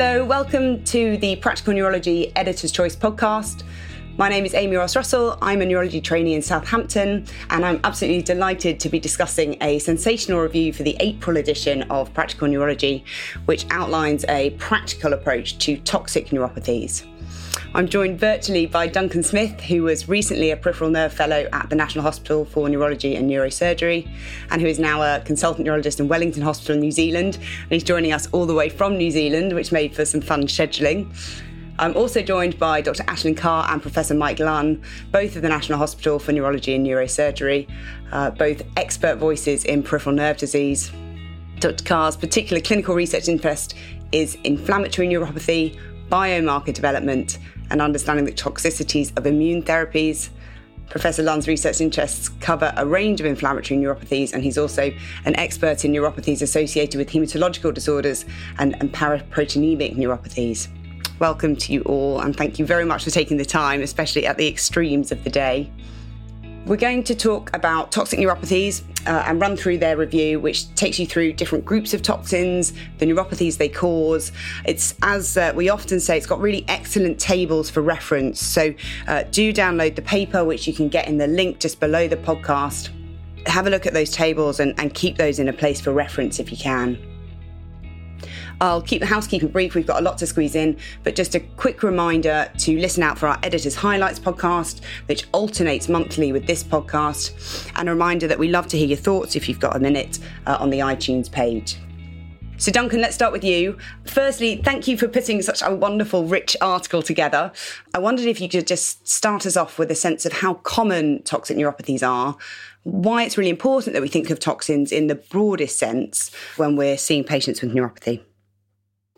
Hello, welcome to the Practical Neurology Editor's Choice podcast. My name is Amy Ross Russell. I'm a neurology trainee in Southampton, and I'm absolutely delighted to be discussing a sensational review for the April edition of Practical Neurology, which outlines a practical approach to toxic neuropathies. I'm joined virtually by Duncan Smyth, who was recently a peripheral nerve fellow at the National Hospital for Neurology and Neurosurgery, and who is now a consultant neurologist in Wellington Hospital in New Zealand. And he's joining us all the way from New Zealand, which made for some fun scheduling. I'm also joined by Dr. Aisling Carr and Professor Mike Lunn, both of the National Hospital for Neurology and Neurosurgery, uh, both expert voices in peripheral nerve disease. Dr. Carr's particular clinical research interest is inflammatory neuropathy, biomarker development, and understanding the toxicities of immune therapies. Professor Lunn's research interests cover a range of inflammatory neuropathies, and he's also an expert in neuropathies associated with hematological disorders and, and paraproteinemic neuropathies welcome to you all, and thank you very much for taking the time, especially at the extremes of the day. We're going to talk about toxic neuropathies uh, and run through their review, which takes you through different groups of toxins, the neuropathies they cause. It's, as uh, we often say, it's got really excellent tables for reference. So uh, do download the paper, which you can get in the link just below the podcast. Have a look at those tables and, and keep those in a place for reference if you can. I'll keep the housekeeping brief. We've got a lot to squeeze in, but just a quick reminder to listen out for our Editor's Highlights podcast, which alternates monthly with this podcast. And a reminder that we love to hear your thoughts if you've got a minute uh, on the iTunes page. So, Duncan, let's start with you. Firstly, thank you for putting such a wonderful, rich article together. I wondered if you could just start us off with a sense of how common toxic neuropathies are, why it's really important that we think of toxins in the broadest sense when we're seeing patients with neuropathy.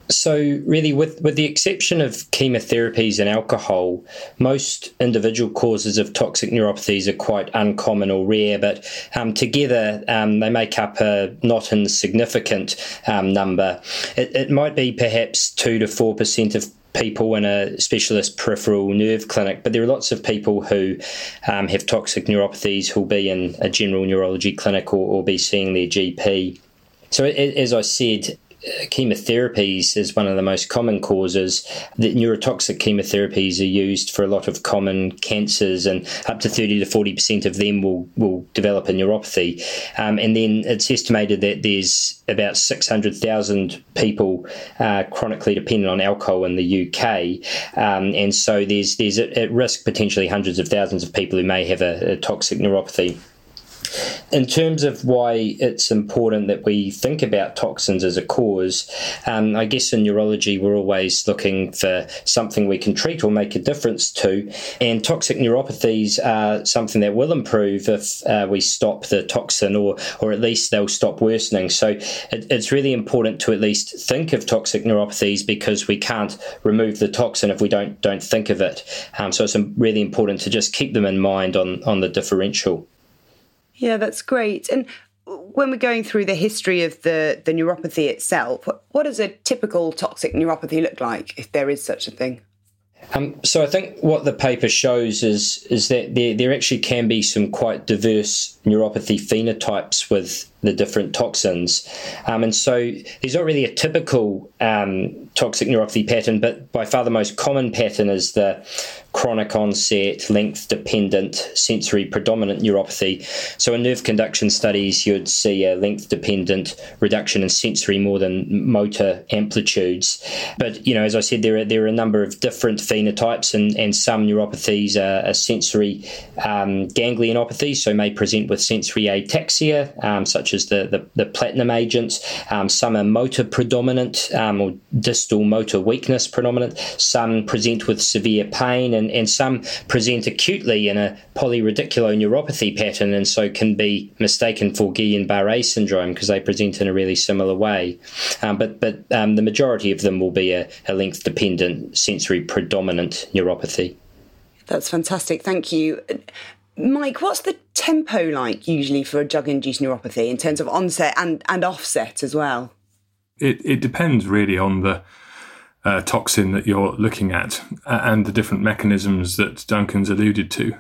So, really, with, with the exception of chemotherapies and alcohol, most individual causes of toxic neuropathies are quite uncommon or rare, but um, together um, they make up a not insignificant um, number. It, it might be perhaps 2 to 4% of people in a specialist peripheral nerve clinic, but there are lots of people who um, have toxic neuropathies who'll be in a general neurology clinic or, or be seeing their GP. So, as I said, chemotherapies is one of the most common causes. The neurotoxic chemotherapies are used for a lot of common cancers, and up to 30 to 40 percent of them will, will develop a neuropathy. Um, and then it's estimated that there's about 600,000 people uh, chronically dependent on alcohol in the UK, um, and so there's there's at risk potentially hundreds of thousands of people who may have a, a toxic neuropathy. In terms of why it's important that we think about toxins as a cause, um, I guess in neurology we're always looking for something we can treat or make a difference to, and toxic neuropathies are something that will improve if uh, we stop the toxin, or or at least they'll stop worsening. So it, it's really important to at least think of toxic neuropathies because we can't remove the toxin if we don't don't think of it. Um, so it's really important to just keep them in mind on on the differential. Yeah, that's great. And when we're going through the history of the, the neuropathy itself, what does a typical toxic neuropathy look like, if there is such a thing? Um, so I think what the paper shows is is that there, there actually can be some quite diverse neuropathy phenotypes with the different toxins. Um, and so there's not really a typical um, toxic neuropathy pattern, but by far the most common pattern is the chronic onset, length dependent, sensory predominant neuropathy. So in nerve conduction studies, you'd see a length dependent reduction in sensory more than motor amplitudes. But, you know, as I said, there are, there are a number of different phenotypes, and, and some neuropathies are, are sensory um, ganglionopathies, so may present with sensory ataxia, um, such such as the, the, the platinum agents. Um, some are motor predominant um, or distal motor weakness predominant. Some present with severe pain, and, and some present acutely in a polyradiculoneuropathy pattern, and so can be mistaken for Guillain Barre syndrome because they present in a really similar way. Um, but but um, the majority of them will be a, a length dependent sensory predominant neuropathy. That's fantastic. Thank you. Mike, what's the tempo like usually for a drug induced neuropathy in terms of onset and, and offset as well? It, it depends really on the uh, toxin that you're looking at and the different mechanisms that Duncan's alluded to.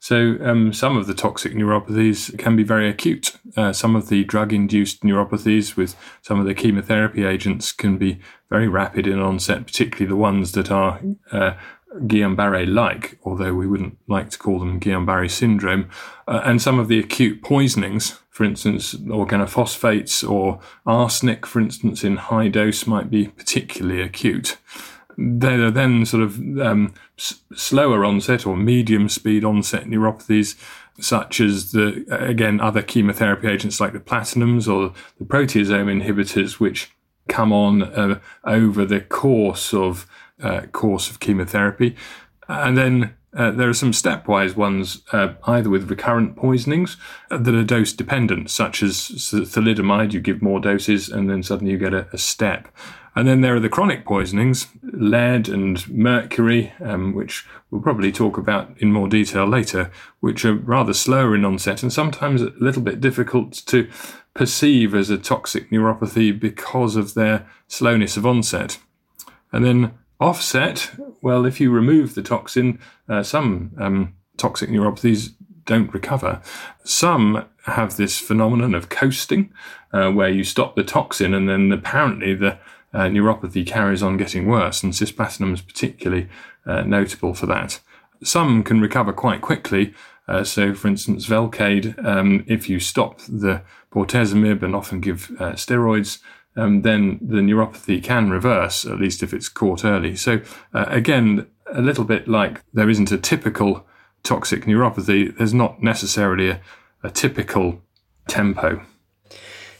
So um, some of the toxic neuropathies can be very acute. Uh, some of the drug-induced neuropathies with some of the chemotherapy agents can be very rapid in onset, particularly the ones that are uh, Guillain-Barré like, although we wouldn't like to call them Guillain-Barré syndrome. Uh, and some of the acute poisonings, for instance, organophosphates or arsenic, for instance, in high dose might be particularly acute. They are then sort of um, s- slower onset or medium speed onset neuropathies, such as the, again, other chemotherapy agents like the platinums or the proteasome inhibitors, which come on uh, over the course of uh, course of chemotherapy. And then uh, there are some stepwise ones, uh, either with recurrent poisonings uh, that are dose dependent, such as thalidomide, you give more doses and then suddenly you get a, a step. And then there are the chronic poisonings, lead and mercury, um, which we'll probably talk about in more detail later, which are rather slower in onset and sometimes a little bit difficult to perceive as a toxic neuropathy because of their slowness of onset. And then Offset, well, if you remove the toxin, uh, some um, toxic neuropathies don't recover. Some have this phenomenon of coasting, uh, where you stop the toxin and then apparently the uh, neuropathy carries on getting worse, and cisplatinum is particularly uh, notable for that. Some can recover quite quickly. Uh, so, for instance, Velcade, um, if you stop the bortezomib and often give uh, steroids, um, then the neuropathy can reverse, at least if it's caught early. So, uh, again, a little bit like there isn't a typical toxic neuropathy, there's not necessarily a, a typical tempo.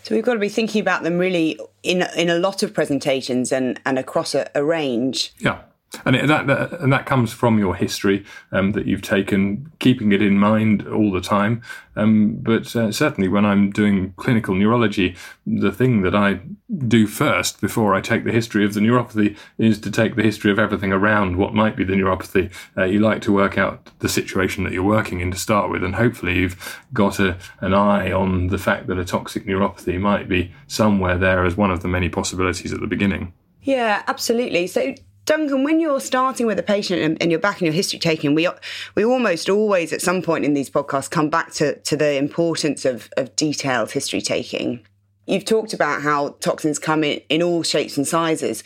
So we've got to be thinking about them really in in a lot of presentations and and across a, a range. Yeah and that, that, and that comes from your history um, that you've taken, keeping it in mind all the time. Um, but uh, certainly, when I'm doing clinical neurology, the thing that I do first before I take the history of the neuropathy is to take the history of everything around what might be the neuropathy. Uh, you like to work out the situation that you're working in to start with, and hopefully, you've got a, an eye on the fact that a toxic neuropathy might be somewhere there as one of the many possibilities at the beginning. Yeah, absolutely. So Duncan, when you're starting with a patient and, and, you're back in your history taking, we we almost always at some point in these podcasts come back to, to the importance of, of detailed history taking. You've talked about how toxins come in, in all shapes and sizes.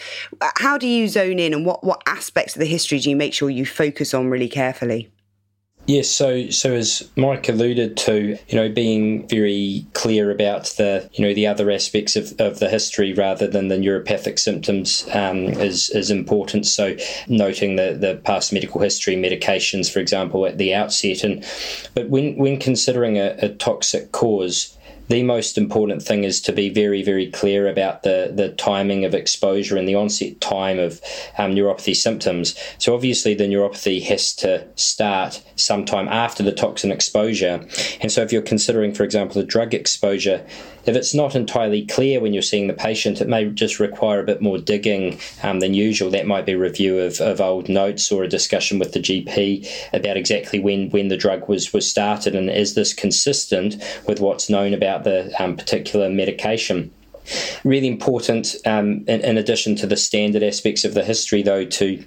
How do you zone in and what, what aspects of the history do you make sure you focus on really carefully? Yes, so so as Mike alluded to, you know, being very clear about the you know the other aspects of, of the history rather than the neuropathic symptoms um, is is important. So noting the the past medical history, medications, for example, at the outset, and but when when considering a, a toxic cause the most important thing is to be very, very clear about the, the timing of exposure and the onset time of um, neuropathy symptoms. So, obviously, the neuropathy has to start sometime after the toxin exposure. And so, if you're considering, for example, a drug exposure, if it's not entirely clear when you're seeing the patient, it may just require a bit more digging um, than usual. That might be review of, of old notes or a discussion with the GP about exactly when, when the drug was, was started and is this consistent with what's known about the um, particular medication. Really important um, in, in, addition to the standard aspects of the history though to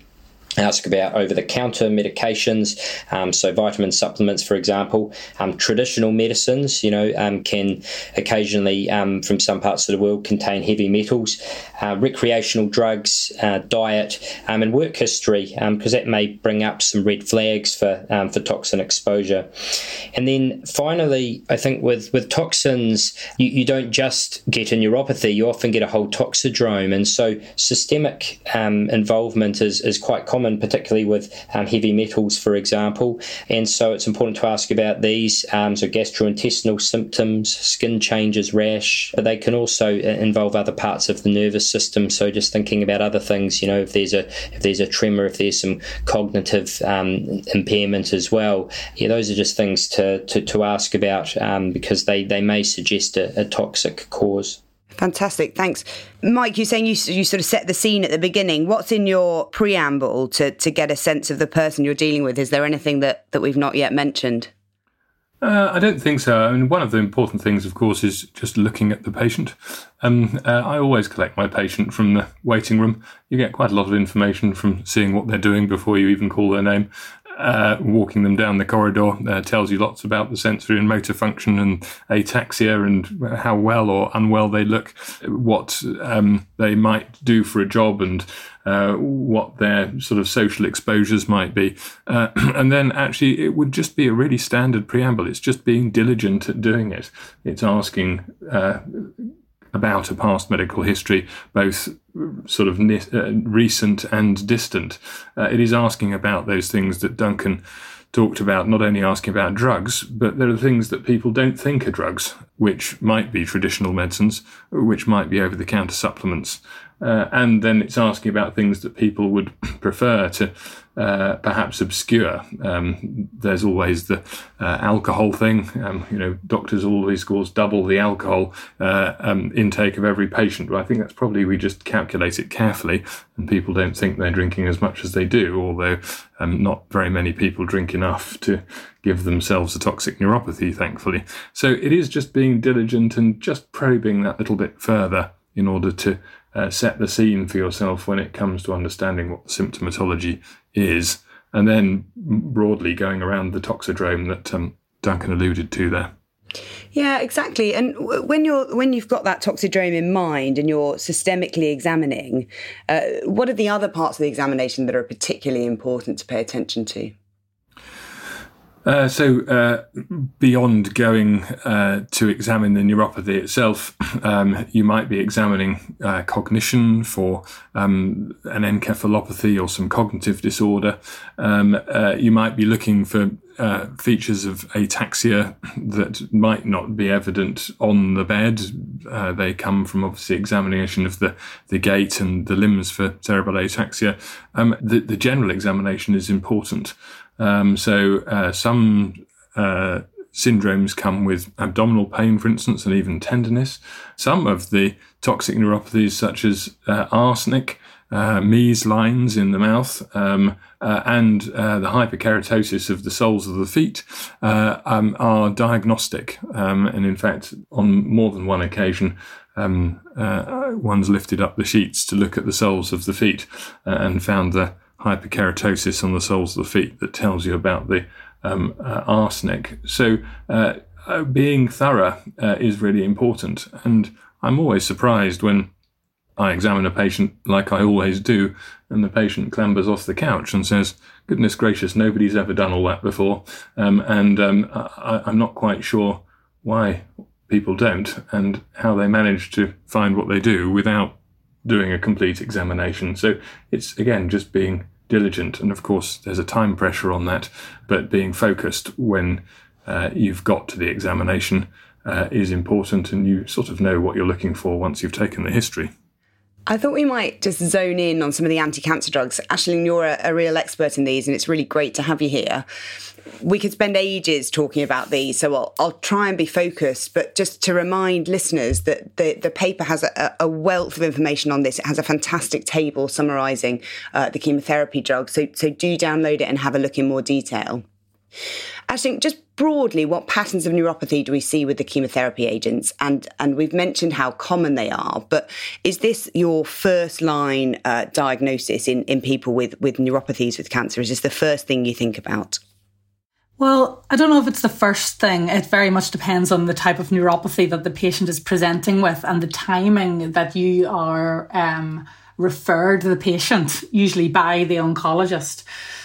ask about over the counter medications, um, so vitamin supplements, for example. Um, traditional medicines, you know, um, can occasionally, um, from some parts of the world, contain heavy metals. Uh, recreational drugs, uh, diet, um, and work history, because um, that may bring up some red flags for for toxin exposure. And then finally, I think with with toxins, you, you don't just get a neuropathy; you often get a whole toxidrome, and so systemic involvement is is quite common common, particularly with um, heavy metals, for example. And so it's important to ask about these. Um, so gastrointestinal symptoms, skin changes, rash. but They can also uh, involve other parts of the nervous system. So just thinking about other things, you know, if there's a if there's a tremor, if there's some cognitive um, impairment as well. Yeah, those are just things to to, to ask about um, because they they may suggest a, a toxic cause. Fantastic, thanks, Mike. You're saying you you sort of set the scene at the beginning. What's in your preamble to to get a sense of the person you're dealing with? Is there anything that that we've not yet mentioned? Uh, I don't think so. I mean, one of the important things, of course, is just looking at the patient. Um, uh, I always collect my patient from the waiting room. You get quite a lot of information from seeing what they're doing before you even call their name. Uh, walking them down the corridor uh, tells you lots about the sensory and motor function and ataxia and how well or unwell they look, what um, they might do for a job, and uh, what their sort of social exposures might be. Uh, and then actually, it would just be a really standard preamble. It's just being diligent at doing it. It's asking uh, about a past medical history, both sort of uh, recent and distant. Uh, it is asking about those things that Duncan talked about, not only asking about drugs, but there are things that people don't think are drugs, which might be traditional medicines, which might be over the counter supplements. Uh, and then it's asking about things that people would prefer to uh, perhaps obscure. Um, there's always the uh, alcohol thing. Um, you know, doctors always cause double the alcohol uh, um, intake of every patient. But I think that's probably we just calculate it carefully, and people don't think they're drinking as much as they do. Although um, not very many people drink enough to give themselves a toxic neuropathy, thankfully. So it is just being diligent and just probing that little bit further in order to uh, set the scene for yourself when it comes to understanding what the symptomatology is, and then broadly going around the toxidrome that um, Duncan alluded to there. Yeah, exactly. And when you're when you've got that toxidrome in mind and you're systemically examining, uh, what are the other parts of the examination that are particularly important to pay attention to? Uh, so, uh, beyond going uh, to examine the neuropathy itself, um, you might be examining uh, cognition for um, an encephalopathy or some cognitive disorder. Um, uh, you might be looking for uh, features of ataxia that might not be evident on the bed. they come from obviously examination of the, the gait and the limbs for cerebral ataxia. Um, the, the general examination is important. Um, so uh, some uh, syndromes come with abdominal pain, for instance, and even tenderness. Some of the toxic neuropathies, such as uh, arsenic, uh, lines in the mouth, um, uh, and uh, the hyperkeratosis of the soles of the feet uh, um, are diagnostic. Um, and in fact, on more than one occasion, um, uh, one's lifted up the sheets to look at the soles of the feet and found the hyperkeratosis on the soles of the feet that tells you about the um, uh, arsenic. So uh, uh, being thorough uh, is really important. And I'm always surprised when I examine a patient like I always do, and the patient clambers off the couch and says, Goodness gracious, nobody's ever done all that before. Um, and um, I, I'm not quite sure why people don't and how they manage to find what they do without doing a complete examination. So it's again just being diligent, and of course there's a time pressure on that, but being focused when uh, you've got to the examination uh, is important, and you sort of know what you're looking for once you've taken the history. I thought we might just zone in on some of the anti cancer drugs. Aisling, you're a, a, real expert in these, and it's really great to have you here we could spend ages talking about these, so I'll, I'll, try and be focused. But just to remind listeners that the, the paper has a, a wealth of information on this. It has a fantastic table summarising uh, the chemotherapy drugs. So, so do download it and have a look in more detail. Think just broadly, what patterns of neuropathy do we see with the chemotherapy agents? And and we've mentioned how common they are, but is this your first line uh, diagnosis in, in people with, with neuropathies with cancer? Is this the first thing you think about? Well, I don't know if it's the first thing. It very much depends on the type of neuropathy that the patient is presenting with and the timing that you are um, referred the patient, usually by the oncologist.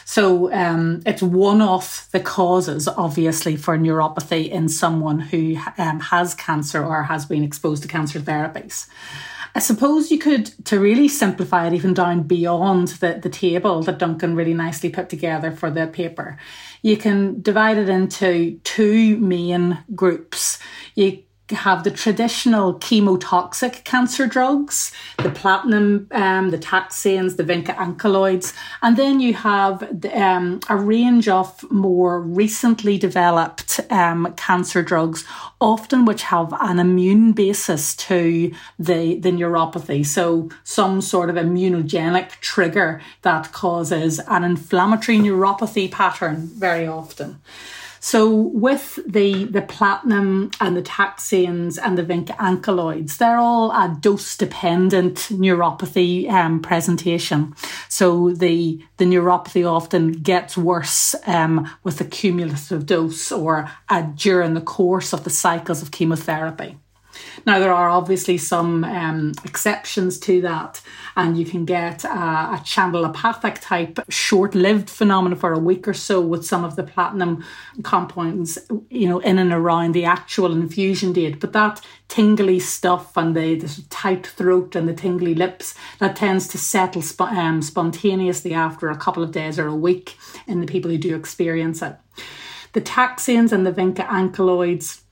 So um, it's one of the causes, obviously, for neuropathy in someone who um, has cancer or has been exposed to cancer therapies. I suppose you could, to really simplify it even down beyond the, the table that Duncan really nicely put together for the paper, you can divide it into two main groups. You have the traditional chemotoxic cancer drugs, the platinum, um, the taxanes, the vinca alkaloids, and then you have the, um, a range of more recently developed um, cancer drugs, often which have an immune basis to the, the neuropathy. So some sort of immunogenic trigger that causes an inflammatory neuropathy pattern very often. So with the the platinum and the taxanes and the vinca they're all a dose dependent neuropathy um, presentation. So the the neuropathy often gets worse um, with a cumulative dose or uh, during the course of the cycles of chemotherapy. Now, there are obviously some um, exceptions to that, and you can get a, a channelopathic type short lived phenomenon for a week or so with some of the platinum compounds, you know, in and around the actual infusion date. But that tingly stuff and the, the tight throat and the tingly lips, that tends to settle sp- um, spontaneously after a couple of days or a week in the people who do experience it. The taxanes and the vinca alkaloids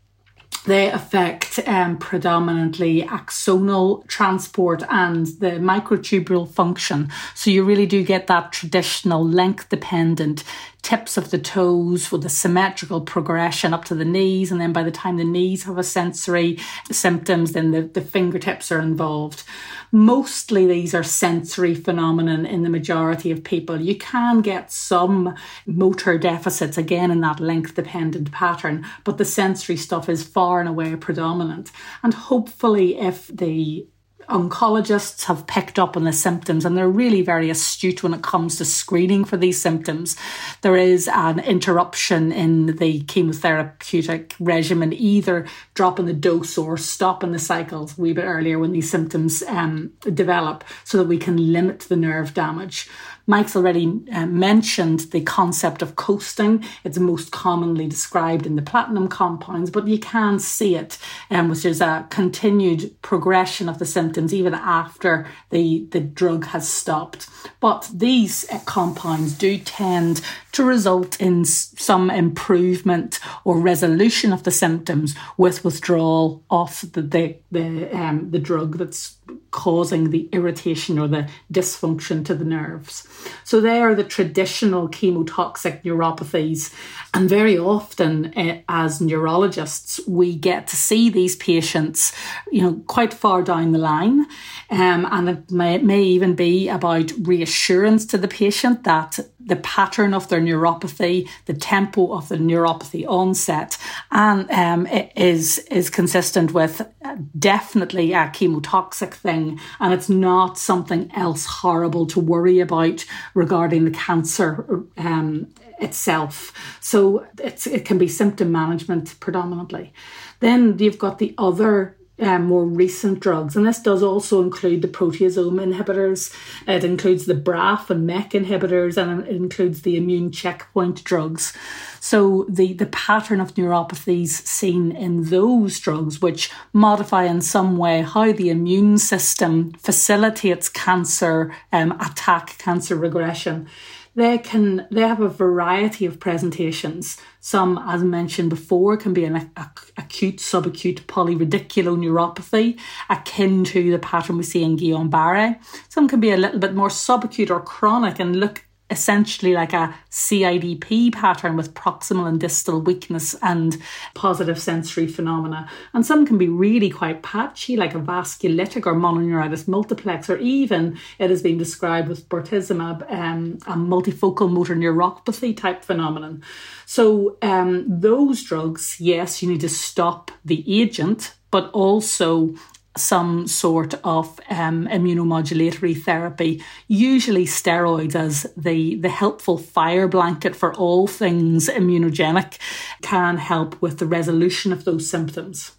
they affect um, predominantly axonal transport and the microtubule function. So you really do get that traditional length dependent tips of the toes with a symmetrical progression up to the knees. And then by the time the knees have a sensory symptoms, then the, the fingertips are involved. Mostly these are sensory phenomenon in the majority of people. You can get some motor deficits again in that length dependent pattern, but the sensory stuff is far and away predominant. And hopefully if the oncologists have picked up on the symptoms and they're really very astute when it comes to screening for these symptoms. There is an interruption in the chemotherapeutic regimen, either dropping the dose or stopping the cycles a wee bit earlier when these symptoms um, develop so that we can limit the nerve damage. Mike's already uh, mentioned the concept of coasting. It's most commonly described in the platinum compounds, but you can see it, um, which is a continued progression of the symptoms even after the, the drug has stopped. But these compounds do tend to result in some improvement or resolution of the symptoms with withdrawal of the the the, um, the drug that's causing the irritation or the dysfunction to the nerves. So they are the traditional chemotoxic neuropathies, and very often uh, as neurologists we get to see these patients, you know, quite far down the line, um, and it may, may even be about reassurance to the patient that the pattern of their neuropathy, the tempo of the neuropathy onset, and um, is is consistent with definitely a chemotoxic thing, and it's not something else horrible to worry about regarding the cancer um, itself. So it's it can be symptom management predominantly. Then you've got the other um, more recent drugs, and this does also include the proteasome inhibitors. It includes the BRAF and MEK inhibitors, and it includes the immune checkpoint drugs. So the the pattern of neuropathies seen in those drugs, which modify in some way how the immune system facilitates cancer um, attack, cancer regression they can they have a variety of presentations. Some, as mentioned before, can be an acute, subacute polyradiculoneuropathy, akin to the pattern we see in Guillain-Barré. Some can be a little bit more subacute or chronic and look essentially like a CIDP pattern with proximal and distal weakness and positive sensory phenomena. And some can be really quite patchy, like a vasculitic or mononeuritis multiplex, or even it has been described with bortezomib, um, a multifocal motor neuropathy type phenomenon. So um, those drugs, yes, you need to stop the agent, but also some sort of um, immunomodulatory therapy, usually steroids as the, the helpful fire blanket for all things immunogenic, can help with the resolution of those symptoms.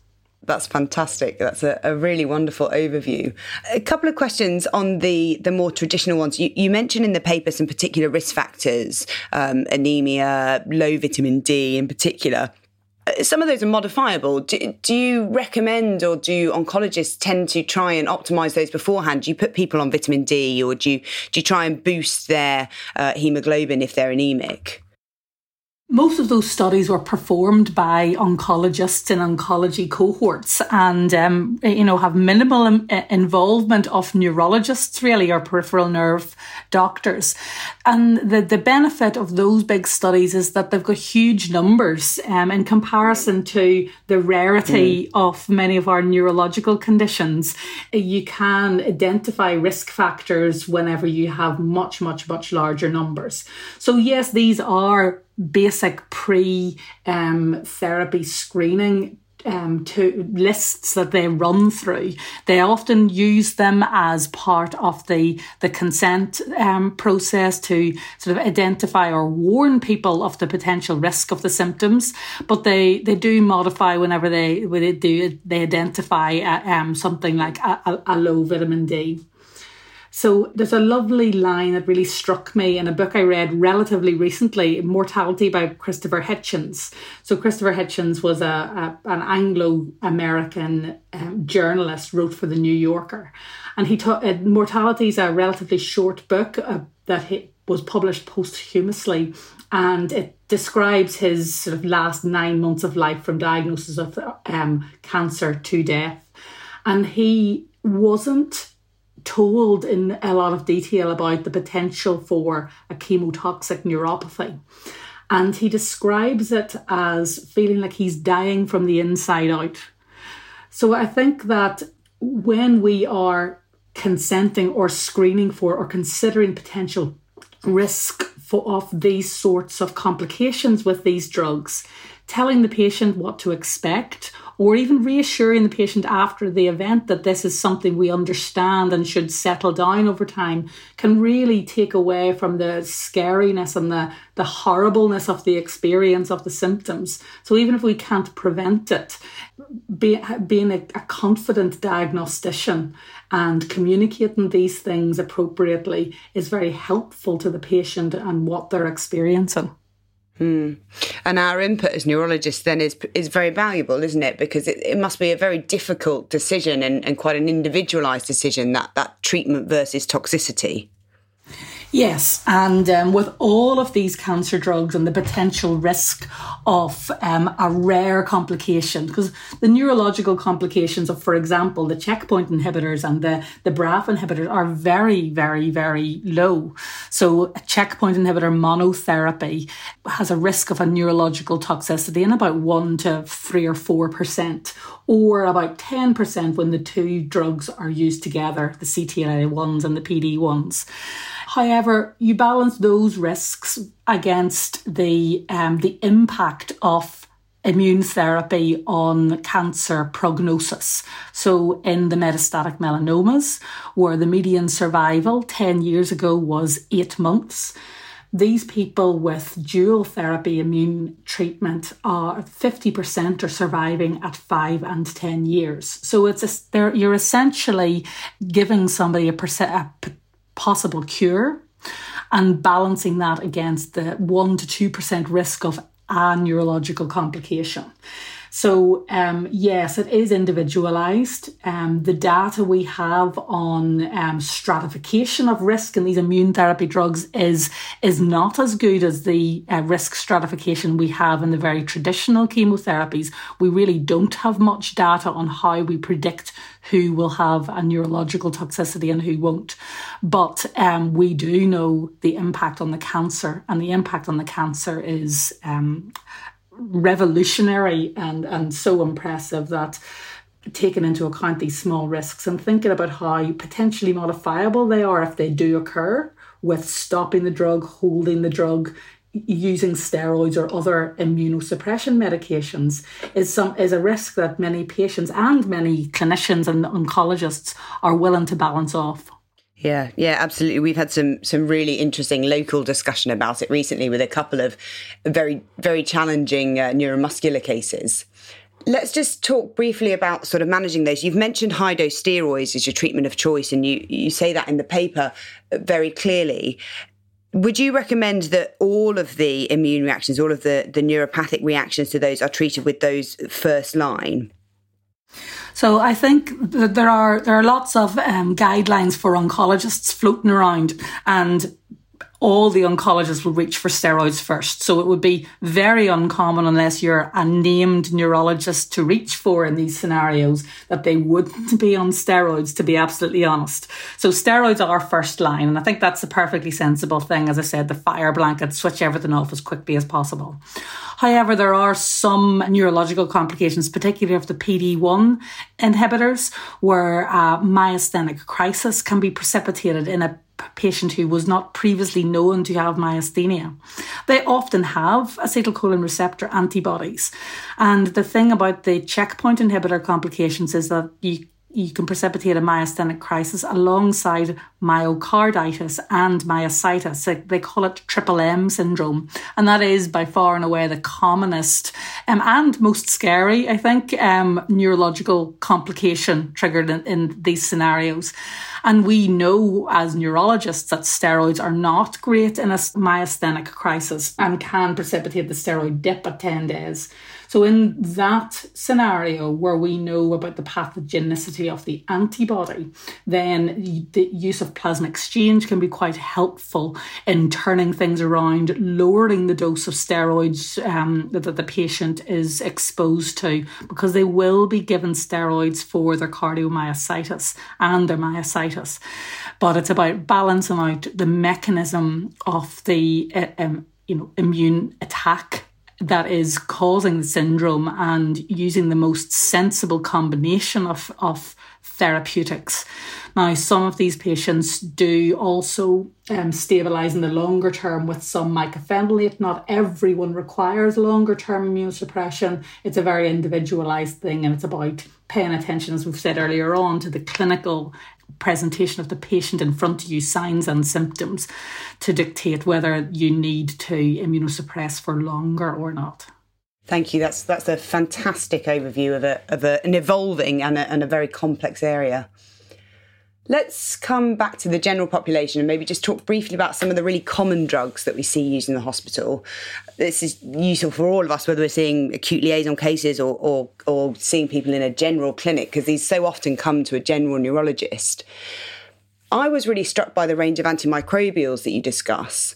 That's fantastic. That's a, a, really wonderful overview. A couple of questions on the the more traditional ones. You, you mentioned in the paper some particular risk factors, um, anemia, low vitamin D in particular some of those are modifiable. Do, do, you recommend or do oncologists tend to try and optimize those beforehand? Do you put people on vitamin D or do you, do you try and boost their uh, hemoglobin if they're anemic? Most of those studies were performed by oncologists in oncology cohorts and, um, you know, have minimal uh, involvement of neurologists really or peripheral nerve doctors. And the, the benefit of those big studies is that they've got huge numbers um, in comparison to the rarity mm. of many of our neurological conditions. You can identify risk factors whenever you have much, much, much larger numbers. So yes, these are basic pre um, therapy screening um, to lists that they run through. They often use them as part of the the consent um, process to sort of identify or warn people of the potential risk of the symptoms. But they they do modify whenever they when they do they identify uh, um, something like a, a, a low vitamin D. So there's a lovely line that really struck me in a book I read relatively recently, Mortality by Christopher Hitchens. So Christopher Hitchens was a, a an Anglo-American um, journalist, wrote for the New Yorker, and he taught uh, Mortality is a relatively short book uh, that he, was published posthumously, and it describes his sort of last nine months of life from diagnosis of um, cancer to death, and he wasn't told in a lot of detail about the potential for a chemotoxic neuropathy. And he describes it as feeling like he's dying from the inside out. So I think that when we are consenting or screening for or considering potential risk for, of these sorts of complications with these drugs, telling the patient what to expect or even reassuring the patient after the event that this is something we understand and should settle down over time can really take away from the scariness and the, the horribleness of the experience of the symptoms. So even if we can't prevent it, be, being a, a confident diagnostician and communicating these things appropriately is very helpful to the patient and what they're experiencing. Mm. And our input as neurologists then is is very valuable, isn't it? Because it, it must be a very difficult decision and, and quite an individualized decision that that treatment versus toxicity. Yes, and um, with all of these cancer drugs and the potential risk of um, a rare complication, because the neurological complications of, for example, the checkpoint inhibitors and the, the BRAF inhibitors are very, very, very low. So, a checkpoint inhibitor monotherapy has a risk of a neurological toxicity in about 1 to 3 or 4%, or about 10% when the two drugs are used together, the CTLA1s and the PD1s. However, you balance those risks against the um, the impact of immune therapy on cancer prognosis. So, in the metastatic melanomas, where the median survival 10 years ago was eight months, these people with dual therapy immune treatment are 50% are surviving at five and 10 years. So, it's a, you're essentially giving somebody a, percent, a possible cure and balancing that against the 1 to 2% risk of a neurological complication. So, um, yes, it is individualized. Um, the data we have on um, stratification of risk in these immune therapy drugs is, is not as good as the uh, risk stratification we have in the very traditional chemotherapies. We really don't have much data on how we predict who will have a neurological toxicity and who won't. But um, we do know the impact on the cancer, and the impact on the cancer is um, revolutionary and, and so impressive that taking into account these small risks and thinking about how potentially modifiable they are if they do occur with stopping the drug, holding the drug, using steroids or other immunosuppression medications is some is a risk that many patients and many clinicians and oncologists are willing to balance off. Yeah, yeah, absolutely. We've had some some really interesting local discussion about it recently with a couple of very very challenging uh, neuromuscular cases. Let's just talk briefly about sort of managing those. You've mentioned high dose steroids as your treatment of choice, and you you say that in the paper very clearly. Would you recommend that all of the immune reactions, all of the, the neuropathic reactions to those are treated with those first line? So I think that there are there are lots of um, guidelines for oncologists floating around, and all the oncologists will reach for steroids first. So it would be very uncommon unless you're a named neurologist to reach for in these scenarios that they wouldn't be on steroids, to be absolutely honest. So steroids are first line. And I think that's a perfectly sensible thing. As I said, the fire blanket, switch everything off as quickly as possible. However, there are some neurological complications, particularly of the PD1 inhibitors, where a myasthenic crisis can be precipitated in a patient who was not previously known to have myasthenia. They often have acetylcholine receptor antibodies. And the thing about the checkpoint inhibitor complications is that you you can precipitate a myasthenic crisis alongside myocarditis and myositis. They call it triple M syndrome. And that is by far and away the commonest um, and most scary, I think, um, neurological complication triggered in, in these scenarios. And we know as neurologists that steroids are not great in a myasthenic crisis and can precipitate the steroid dip at 10 days. So, in that scenario where we know about the pathogenicity of the antibody, then the use of plasma exchange can be quite helpful in turning things around, lowering the dose of steroids um, that the patient is exposed to, because they will be given steroids for their cardiomyositis and their myositis. But it's about balancing out the mechanism of the uh, um, you know immune attack that is causing the syndrome and using the most sensible combination of, of therapeutics. Now, some of these patients do also um, stabilise in the longer term with some mycophenolate. Not everyone requires longer term immunosuppression. It's a very individualised thing and it's about paying attention, as we've said earlier on, to the clinical presentation of the patient in front of you, signs and symptoms, to dictate whether you need to immunosuppress for longer or not. Thank you. That's that's a fantastic overview of a of a, an evolving and a, and a very complex area. Let's come back to the general population and maybe just talk briefly about some of the really common drugs that we see used in the hospital. This is useful for all of us, whether we're seeing acute liaison cases or, or, or seeing people in a general clinic, because these so often come to a general neurologist. I was really struck by the range of antimicrobials that you discuss.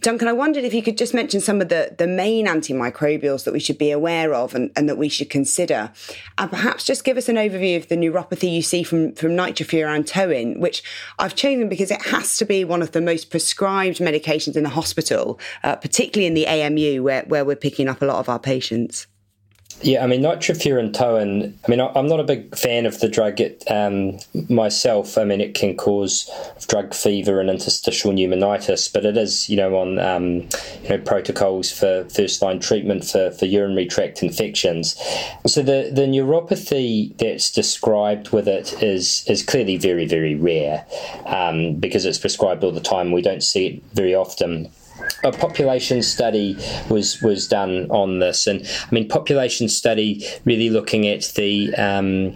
Duncan, I wondered if you could just mention some of the, the main antimicrobials that we should be aware of and, and that we should consider. And perhaps just give us an overview of the neuropathy you see from, from nitrofurantoin, which I've chosen because it has to be one of the most prescribed medications in the hospital, uh, particularly in the AMU where, where we're picking up a lot of our patients. Yeah, I mean, nitrofurantoin, I mean, I'm not a big fan of the drug it, um, myself. I mean, it can cause drug fever and interstitial pneumonitis, but it is, you know, on, um, you know, protocols for first line treatment for, for urinary tract infections. So the, the neuropathy that's described with it is, is clearly very, very rare um, because it's prescribed all the time. We don't see it very often a population study was was done on this, and I mean, population study really looking at the um,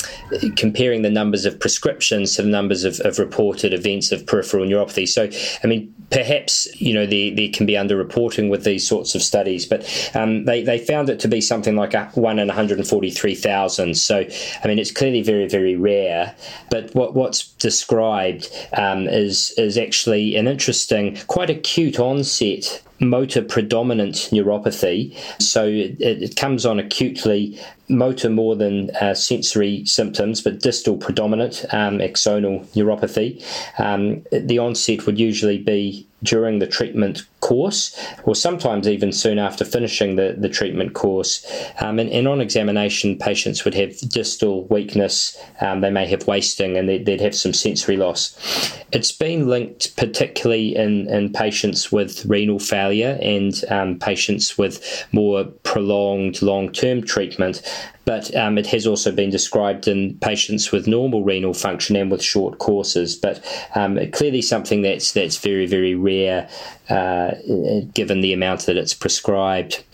comparing the numbers of prescriptions to the numbers of, of, reported events of peripheral neuropathy. So, I mean, perhaps you know there, there can be underreporting with these sorts of studies, but um, they they found it to be something like a one in one hundred and forty three thousand. So, I mean, it's clearly very very rare. But what what's described um, is is actually an interesting, quite acute onset motor predominant neuropathy. So it, it, comes on acutely motor more than uh, sensory symptoms, but distal predominant um, axonal neuropathy. Um, the onset would usually be during the treatment course, or sometimes even soon after finishing the, the treatment course. Um, and, and, on examination, patients would have distal weakness, um, they may have wasting, and they'd, they'd, have some sensory loss. It's been linked particularly in, in patients with renal failure and um, patients with more prolonged long term treatment but um, it has also been described in patients with normal renal function and with short courses. But um, clearly, something that's that's very very rare, uh, given the amount that it's prescribed.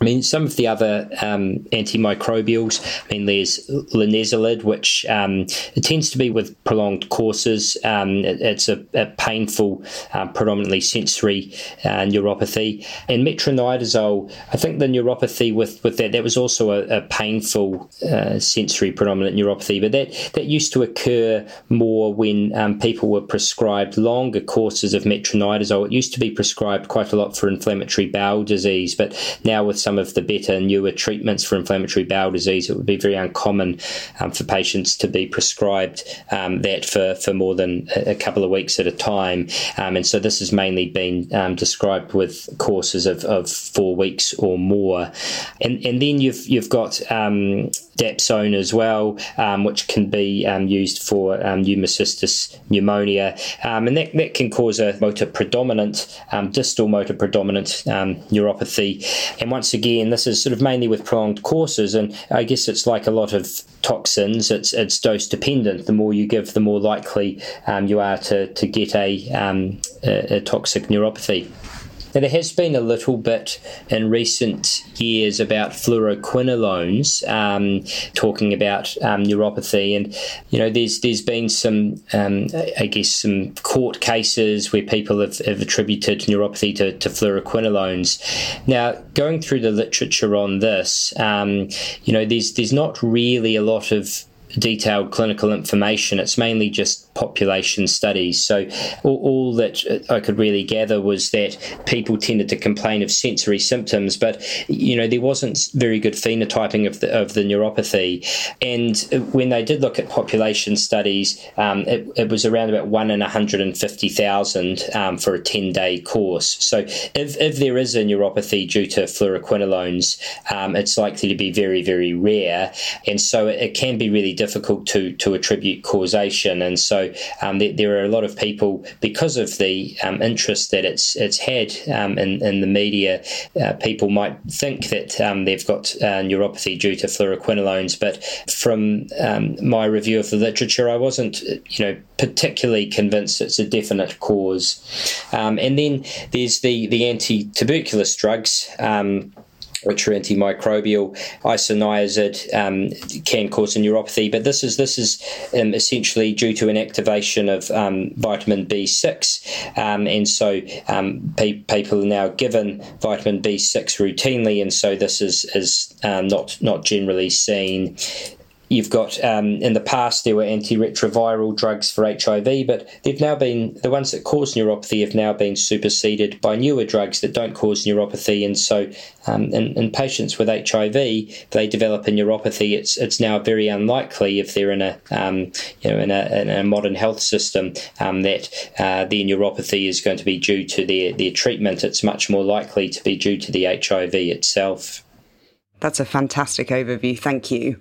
I mean, some of the other um, antimicrobials, I mean, there's linezolid, which um, it tends to be with prolonged courses. Um, it, it's a, a painful, um, predominantly sensory uh, neuropathy. And metronidazole, I think the neuropathy with, with that, that was also a, a painful uh, sensory predominant neuropathy, but that, that used to occur more when um, people were prescribed longer courses of metronidazole. It used to be prescribed quite a lot for inflammatory bowel disease, but now with some of the better, newer treatments for inflammatory bowel disease, it would be very uncommon um, for patients to be prescribed um, that for, for more than a couple of weeks at a time. Um, and so this has mainly been um, described with courses of, of four weeks or more. And, and then you've, you've got um, dapsone as well, um, which can be um, used for um, pneumocystis pneumonia, um, and that, that can cause a motor predominant, um, distal motor predominant um, neuropathy. And once again, this is sort of mainly with prolonged courses, and I guess it's like a lot of toxins, it's it's dose dependent. The more you give, the more likely you are to, to get a, a, a toxic neuropathy. Now, there has been a little bit in recent years about fluoroquinolones, um, talking about um, neuropathy, and you know, there's there's been some, um, I guess, some court cases where people have, have attributed neuropathy to, to fluoroquinolones. Now, going through the literature on this, um, you know, there's there's not really a lot of detailed clinical information. It's mainly just population studies. So all, all, that I could really gather was that people tended to complain of sensory symptoms, but you know there wasn't very good phenotyping of the of the neuropathy. And when they did look at population studies, um, it, it, was around about one in 150,000 um, for a 10 day course. So if, if there is a neuropathy due to fluoroquinolones, um, it's likely to be very very rare, and so it, it can be really difficult to to attribute causation. And so um, there, there, are a lot of people because of the um, interest that it's it's had um, in, in the media. Uh, people might think that um, they've got uh, neuropathy due to fluoroquinolones, but from um, my review of the literature, I wasn't you know particularly convinced it's a definite cause. Um, and then there's the the anti-tuberculous drugs which are antimicrobial. Isoniazid um, can cause a neuropathy, but this is this is um, essentially due to an activation of um, vitamin B6, um, and so um, pe- people are now given vitamin B6 routinely, and so this is is um, not not generally seen You've got um, in the past there were antiretroviral drugs for HIV, but they've now been the ones that cause neuropathy have now been superseded by newer drugs that don't cause neuropathy. And so, um, in, in, patients with HIV, they develop a neuropathy, it's it's now very unlikely if they're in a um, you know in a, in a, modern health system um, that uh, their neuropathy is going to be due to their their treatment. It's much more likely to be due to the HIV itself. That's a fantastic overview. Thank you.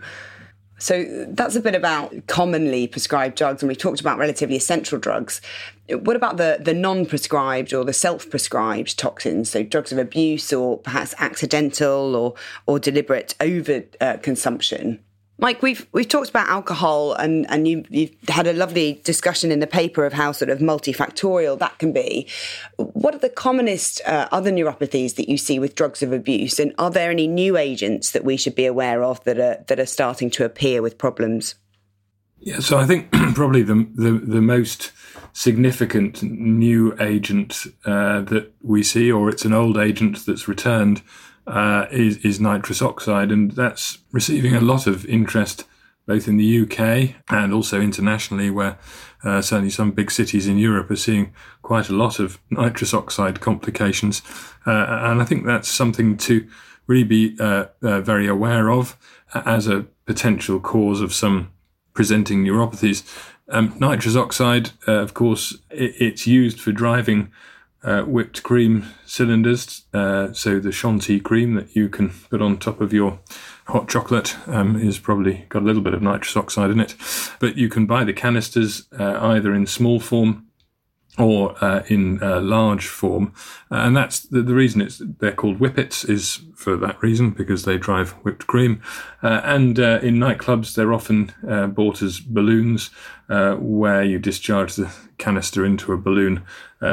So that's a bit about commonly prescribed drugs, and we talked about relatively essential drugs. What about the, the non prescribed or the self prescribed toxins? So drugs of abuse or perhaps accidental or, or deliberate over uh, consumption? Mike, we've we've talked about alcohol, and and you you've had a lovely discussion in the paper of how sort of multifactorial that can be. What are the commonest uh, other neuropathies that you see with drugs of abuse, and are there any new agents that we should be aware of that are that are starting to appear with problems? Yeah, so I think probably the the, the most significant new agent uh, that we see, or it's an old agent that's returned uh, is, is nitrous oxide, and that's receiving a lot of interest both in the UK and also internationally, where uh, certainly some big cities in Europe are seeing quite a lot of nitrous oxide complications. Uh, and I think that's something to really be uh, uh very aware of as a potential cause of some presenting neuropathies. Um, nitrous oxide, uh, of course, it, it's used for driving uh, whipped cream cylinders. Uh, so the Chantilly cream that you can put on top of your hot chocolate um, is probably got a little bit of nitrous oxide in it. But you can buy the canisters uh, either in small form or uh, in uh, large form. Uh, and that's the, the, reason it's they're called whippets is for that reason because they drive whipped cream. And in nightclubs, they're often bought as balloons where you discharge the canister into a balloon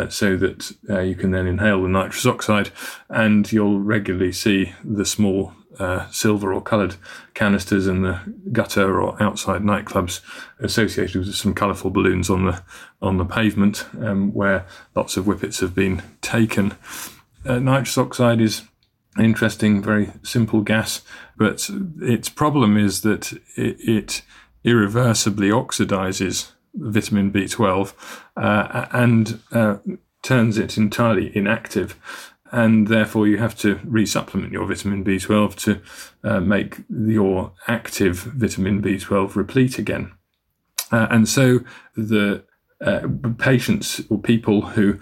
so that you can then inhale the nitrous oxide. And you'll regularly see the small uh, silver or coloured canisters in the gutter or outside nightclubs associated with some colourful balloons on the on the pavement um, where lots of whippets have been taken. Uh, nitrous oxide is an interesting, very simple gas, but its problem is that it, it irreversibly oxidizes vitamin B12 uh, and uh, turns it entirely inactive and therefore you have to resupplement your vitamin B12 to uh, make your active vitamin B12 replete again. Uh, and so the uh, patients or people who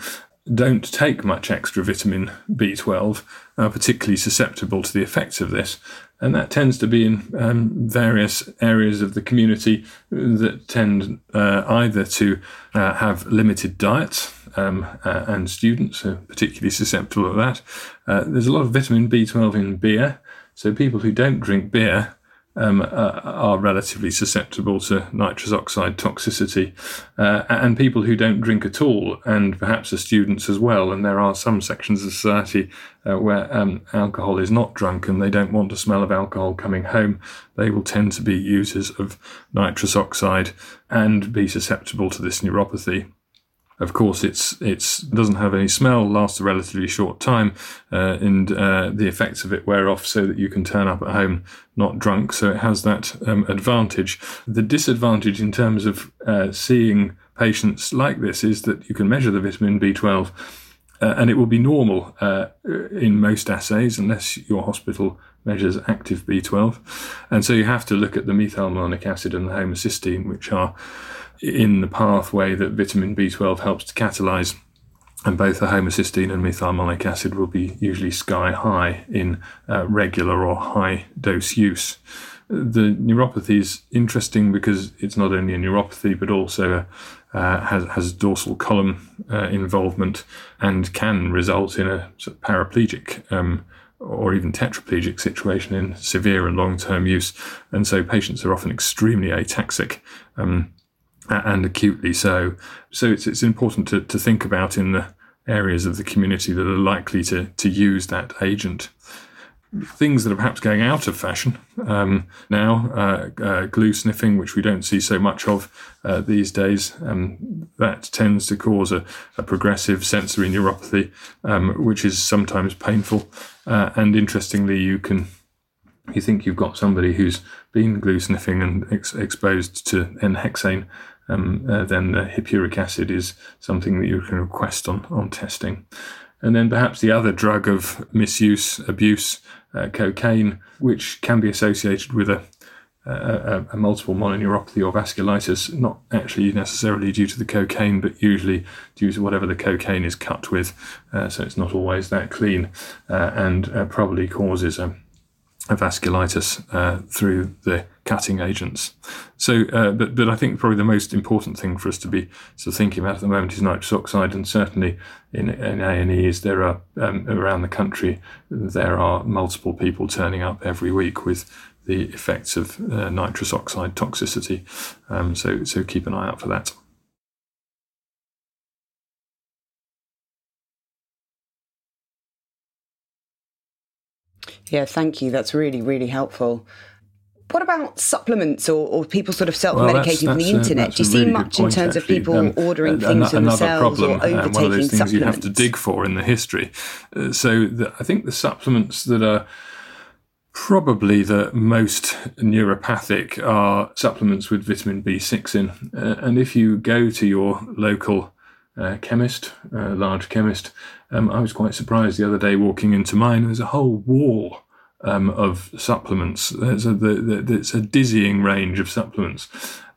don't take much extra vitamin B12 are particularly susceptible to the effects of this. And that tends to be in um, various areas of the community that tend uh, either to uh, have limited diets, um, uh, and students are particularly susceptible to that. Uh, there's a lot of vitamin B12 in beer, so people who don't drink beer um, uh, are relatively susceptible to nitrous oxide toxicity, uh, and people who don't drink at all, and perhaps are students as well. And there are some sections of society uh, where um, alcohol is not drunk and they don't want the smell of alcohol coming home. They will tend to be users of nitrous oxide and be susceptible to this neuropathy. Of course, it's it's doesn't have any smell, lasts a relatively short time, uh, and uh, the effects of it wear off so that you can turn up at home not drunk. So it has that um, advantage. The disadvantage in terms of uh, seeing patients like this is that you can measure the vitamin B12. Uh, and it will be normal uh, in most assays unless your hospital measures active B12. And so you have to look at the methylmalonic acid and the homocysteine, which are in the pathway that vitamin B12 helps to catalyze. And both the homocysteine and methylmalonic acid will be usually sky high in uh, regular or high dose use. The neuropathy is interesting because it's not only a neuropathy but also uh, has, has dorsal column uh, involvement and can result in a sort of paraplegic um, or even tetraplegic situation in severe and long term use. And so patients are often extremely ataxic. Um, and acutely so. So it's it's important to, to think about in the areas of the community that are likely to to use that agent. Things that are perhaps going out of fashion um, now, uh, uh, glue sniffing, which we don't see so much of uh, these days, um, that tends to cause a, a progressive sensory neuropathy, um, which is sometimes painful. Uh, and interestingly, you can you think you've got somebody who's been glue sniffing and ex- exposed to N-hexane um, uh, then the hippuric acid is something that you can request on, on testing. And then perhaps the other drug of misuse, abuse, uh, cocaine, which can be associated with a, a, a, multiple mononeuropathy or vasculitis, not actually necessarily due to the cocaine, but usually due to whatever the cocaine is cut with. Uh, so it's not always that clean uh, and uh, probably causes a, a vasculitis uh, through the cutting agents. So, uh, but but I think probably the most important thing for us to be sort of thinking about at the moment is nitrous oxide, and certainly in in A and E is there are um, around the country there are multiple people turning up every week with the effects of uh, nitrous oxide toxicity. Um, so so keep an eye out for that. Yeah, thank you. That's really, really helpful. What about supplements or, or people sort of self medicating well, from the internet? Do you see really much in terms actually. of people um, ordering things for themselves problem, or overtaking uh, one of those things you have to dig for in the history. Uh, so the, I think the supplements that are probably the most neuropathic are supplements with vitamin B6 in. Uh, and if you go to your local uh, chemist, uh, large chemist, um, I was quite surprised the other day walking into mine. There's a whole wall um, of supplements. There's a, a dizzying range of supplements,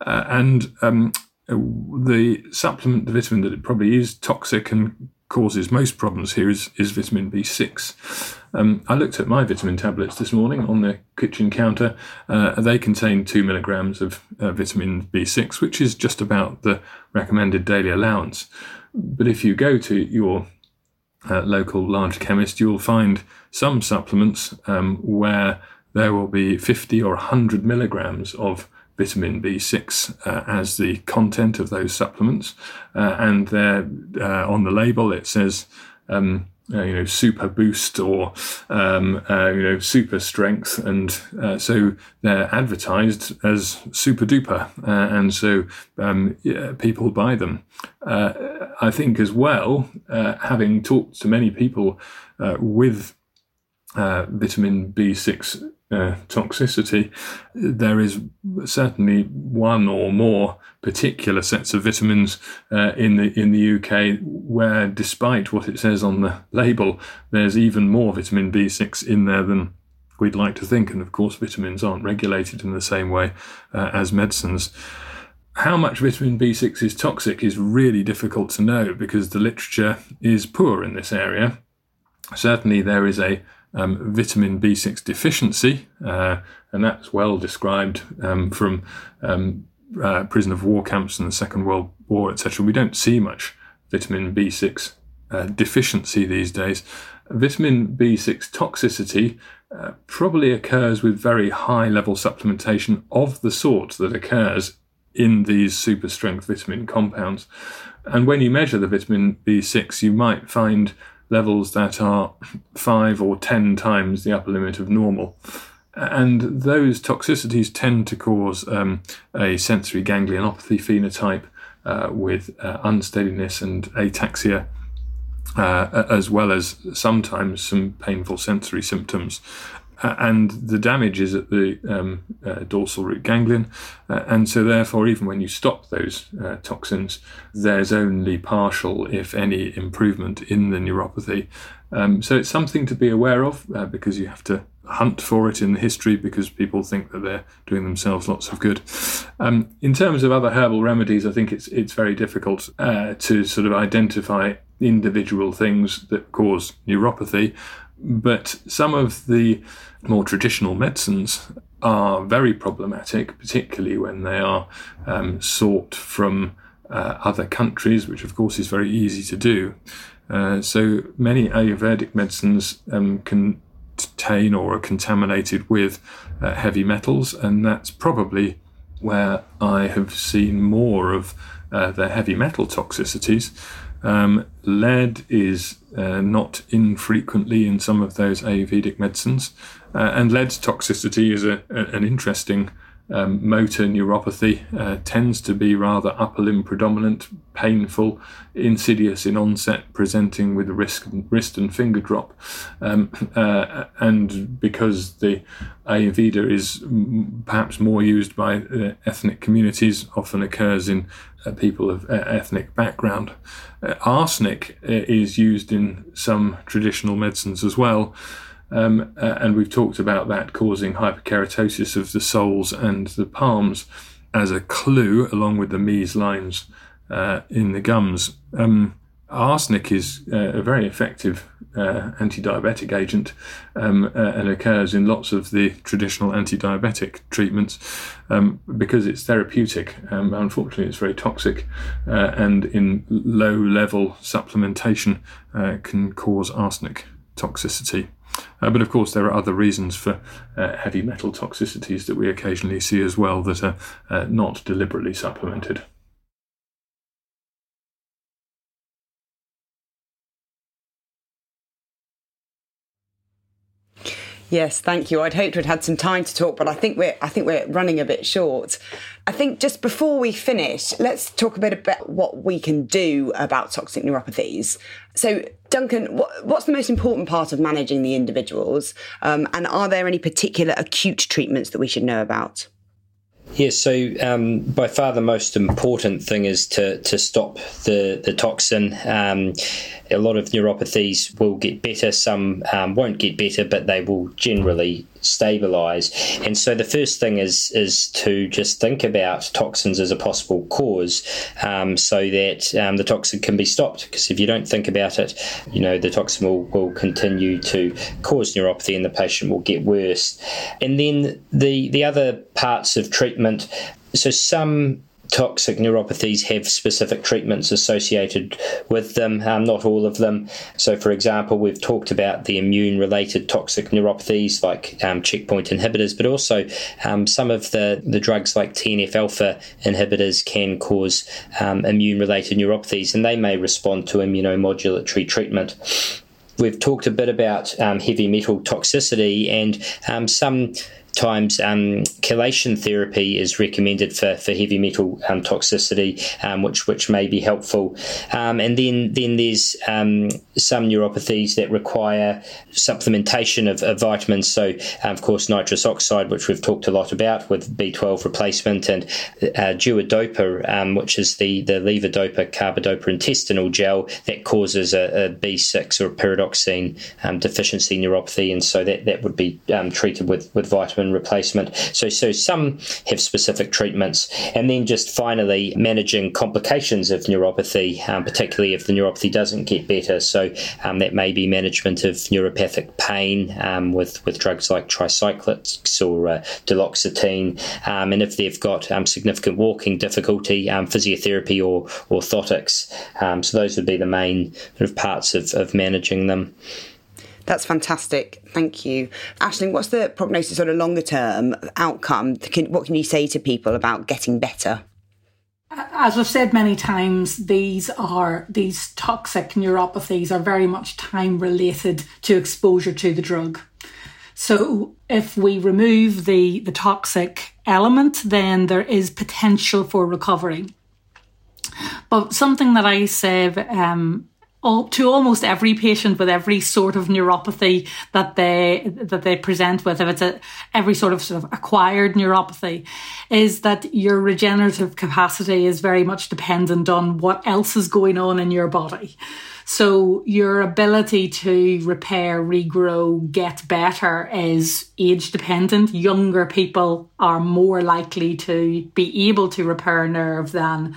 uh, and um, the supplement, the vitamin that it probably is toxic and causes most problems here is, is vitamin B6. Um, I looked at my vitamin tablets this morning on the kitchen counter. Uh, they contain two milligrams of uh, vitamin B6, which is just about the recommended daily allowance. But if you go to your uh, local large chemist, you'll find some supplements um, where there will be 50 or 100 milligrams of vitamin B6 uh, as the content of those supplements. Uh, and there uh, on the label it says, um, uh, you know, super boost or, um, uh, you know, super strength. And uh, so they're advertised as super duper. and so um, yeah, people buy them. I think as well, having talked to many people with vitamin B6 uh, toxicity, there is certainly one or more particular sets of vitamins uh, in the in the UK where, despite what it says on the label, there's even more vitamin B6 in there than we'd like to think. And of course, vitamins aren't regulated in the same way uh, as medicines. How much vitamin B6 is toxic is really difficult to know because the literature is poor in this area. Certainly, there is a um, vitamin B6 deficiency, uh, and that's well described um, from um, uh, prison of war camps in the Second World War, etc. We don't see much vitamin B6 uh, deficiency these days. Vitamin B6 toxicity uh, probably occurs with very high level supplementation of the sort that occurs in these super strength vitamin compounds. And when you measure the vitamin B6, you might find levels that are five or ten times the upper limit of normal. And those toxicities tend to cause um, a sensory ganglionopathy phenotype uh, with uh, unsteadiness and ataxia, uh, as well as sometimes some painful sensory symptoms. And the damage is at the um, uh, dorsal root ganglion. Uh, and so, therefore, even when you stop those uh, toxins, there's only partial, if any, improvement in the neuropathy. Um, so, it's something to be aware of uh, because you have to hunt for it in the history because people think that they're doing themselves lots of good. Um, in terms of other herbal remedies, I think it's it's very difficult uh, to sort of identify individual things that cause neuropathy. But some of the more traditional medicines are very problematic, particularly when they are um, sought from uh, other countries, which of course is very easy to do. Uh, so many Ayurvedic medicines um, contain or are contaminated with uh, heavy metals, and that's probably where I have seen more of uh, the heavy metal toxicities. Um, lead is uh, not infrequently in some of those Ayurvedic medicines, uh, and lead's toxicity is a, a, an interesting um, motor neuropathy uh, tends to be rather upper limb predominant, painful, insidious in onset, presenting with wrist, wrist and finger drop. Um, uh, and because the Ayurveda is perhaps more used by uh, ethnic communities, often occurs in uh, people of uh, ethnic background. Uh, arsenic is used in some traditional medicines as well. Um, uh, and we've talked about that causing hyperkeratosis of the soles and the palms as a clue, along with the Mees lines uh, in the gums. Um, arsenic is uh, a very effective uh, anti-diabetic agent um, uh, and occurs in lots of the traditional anti-diabetic treatments um, because it's therapeutic. Um, unfortunately, it's very toxic, uh, and in low-level supplementation can cause arsenic toxicity. Uh, but of course, there are other reasons for uh, heavy metal toxicities that we occasionally see as well that are uh, not deliberately supplemented. Yes, thank you. I'd hoped we'd had some time to talk, but I think we're I think we're running a bit short. I think just before we finish, let's talk a bit about what we can do about toxic neuropathies. So, Duncan, what, what's the most important part of managing the individuals, um, and are there any particular acute treatments that we should know about? Yes, so um, by far the most important thing is to, to stop the, the toxin. Um, a lot of neuropathies will get better, some um, won't get better, but they will generally stabilize. And so the first thing is is to just think about toxins as a possible cause, um, so that um, the toxin can be stopped. Because if you don't think about it, you know the toxin will, will continue to cause neuropathy, and the patient will get worse. And then the the other parts of treatment. So some toxic neuropathies have specific treatments associated with them, um, not all of them. So, for example, we've talked about the immune related toxic neuropathies like um, checkpoint inhibitors, but also um, some of the, the drugs like TNF alpha inhibitors can cause um, immune related neuropathies and they may respond to immunomodulatory treatment. We've talked a bit about um, heavy metal toxicity and um, some times um, chelation therapy is recommended for, for heavy metal um, toxicity, um, which which may be helpful. Um, and then then there's um, some neuropathies that require supplementation of, of vitamins. So um, of course nitrous oxide, which we've talked a lot about with B12 replacement, and uh, duodopa, which is the the levodopa carbidopa intestinal gel that causes a a B6 or a pyridoxine deficiency neuropathy, and so that that would be treated with with vitamin hormone replacement. So, so some have specific treatments. And then just finally, managing complications of neuropathy, um, particularly if the neuropathy doesn't get better. So um, that may be management of neuropathic pain um, with, with drugs like tricyclics or uh, duloxetine. Um, and if they've got um, significant walking difficulty, um, physiotherapy or orthotics. so those would be the main sort of parts of, of managing them. That's fantastic. Thank you. Aisling, what's the prognosis on a longer term outcome? what can you say to people about getting better? As I've said many times, these are these toxic neuropathies are very much time related to exposure to the drug. So if we remove the, the toxic element, then there is potential for recovery. But something that I say um, all, to almost every patient with every sort of neuropathy that they that they present with, if it's a every sort of sort of acquired neuropathy, is that your regenerative capacity is very much dependent on what else is going on in your body. So your ability to repair, regrow, get better is age dependent. Younger people are more likely to be able to repair nerve than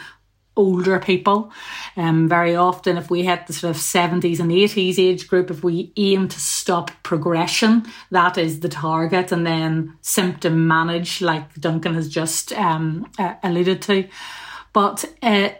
older people. Um, very often, if we hit the sort of 70s and 80s age group, if we aim to stop progression, that is the target, and then symptom manage, like Duncan has just um, uh, alluded to. But uh,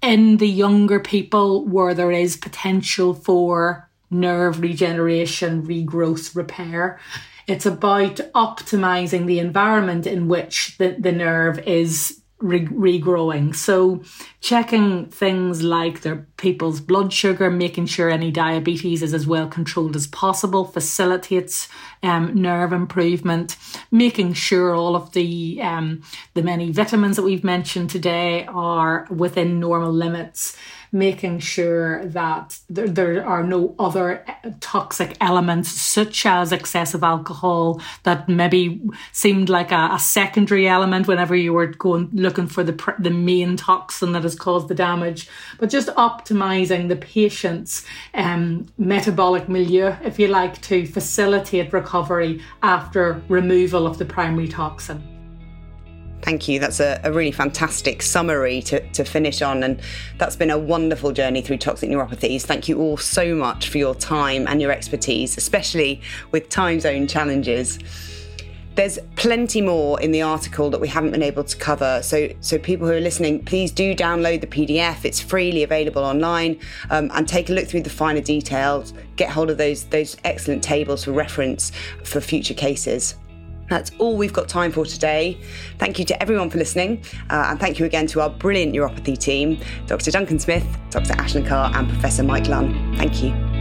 in the younger people, where there is potential for nerve regeneration, regrowth, repair, it's about optimizing the environment in which the, the nerve is re- regrowing. So checking things like their people's blood sugar, making sure any diabetes is as well controlled as possible, facilitates um, nerve improvement, making sure all of the um, the many vitamins that we've mentioned today are within normal limits making sure that there, there are no other toxic elements, such as excessive alcohol, that maybe seemed like a, a secondary element whenever you were going looking for the the main toxin that has caused the damage. But just optimizing the patient's um, metabolic milieu, if you like, to facilitate recovery after removal of the primary toxin. Thank you. That's a, a, really fantastic summary to, to finish on. And that's been a wonderful journey through toxic neuropathies. Thank you all so much for your time and your expertise, especially with time zone challenges. There's plenty more in the article that we haven't been able to cover. So, so people who are listening, please do download the PDF. It's freely available online, um, and take a look through the finer details. Get hold of those those excellent tables for reference for future cases. That's all we've got time for today. Thank you to everyone for listening, uh, and thank you again to our brilliant neuropathy team Dr. Duncan Smyth, Dr. Aisling Carr, and Professor Mike Lunn. Thank you.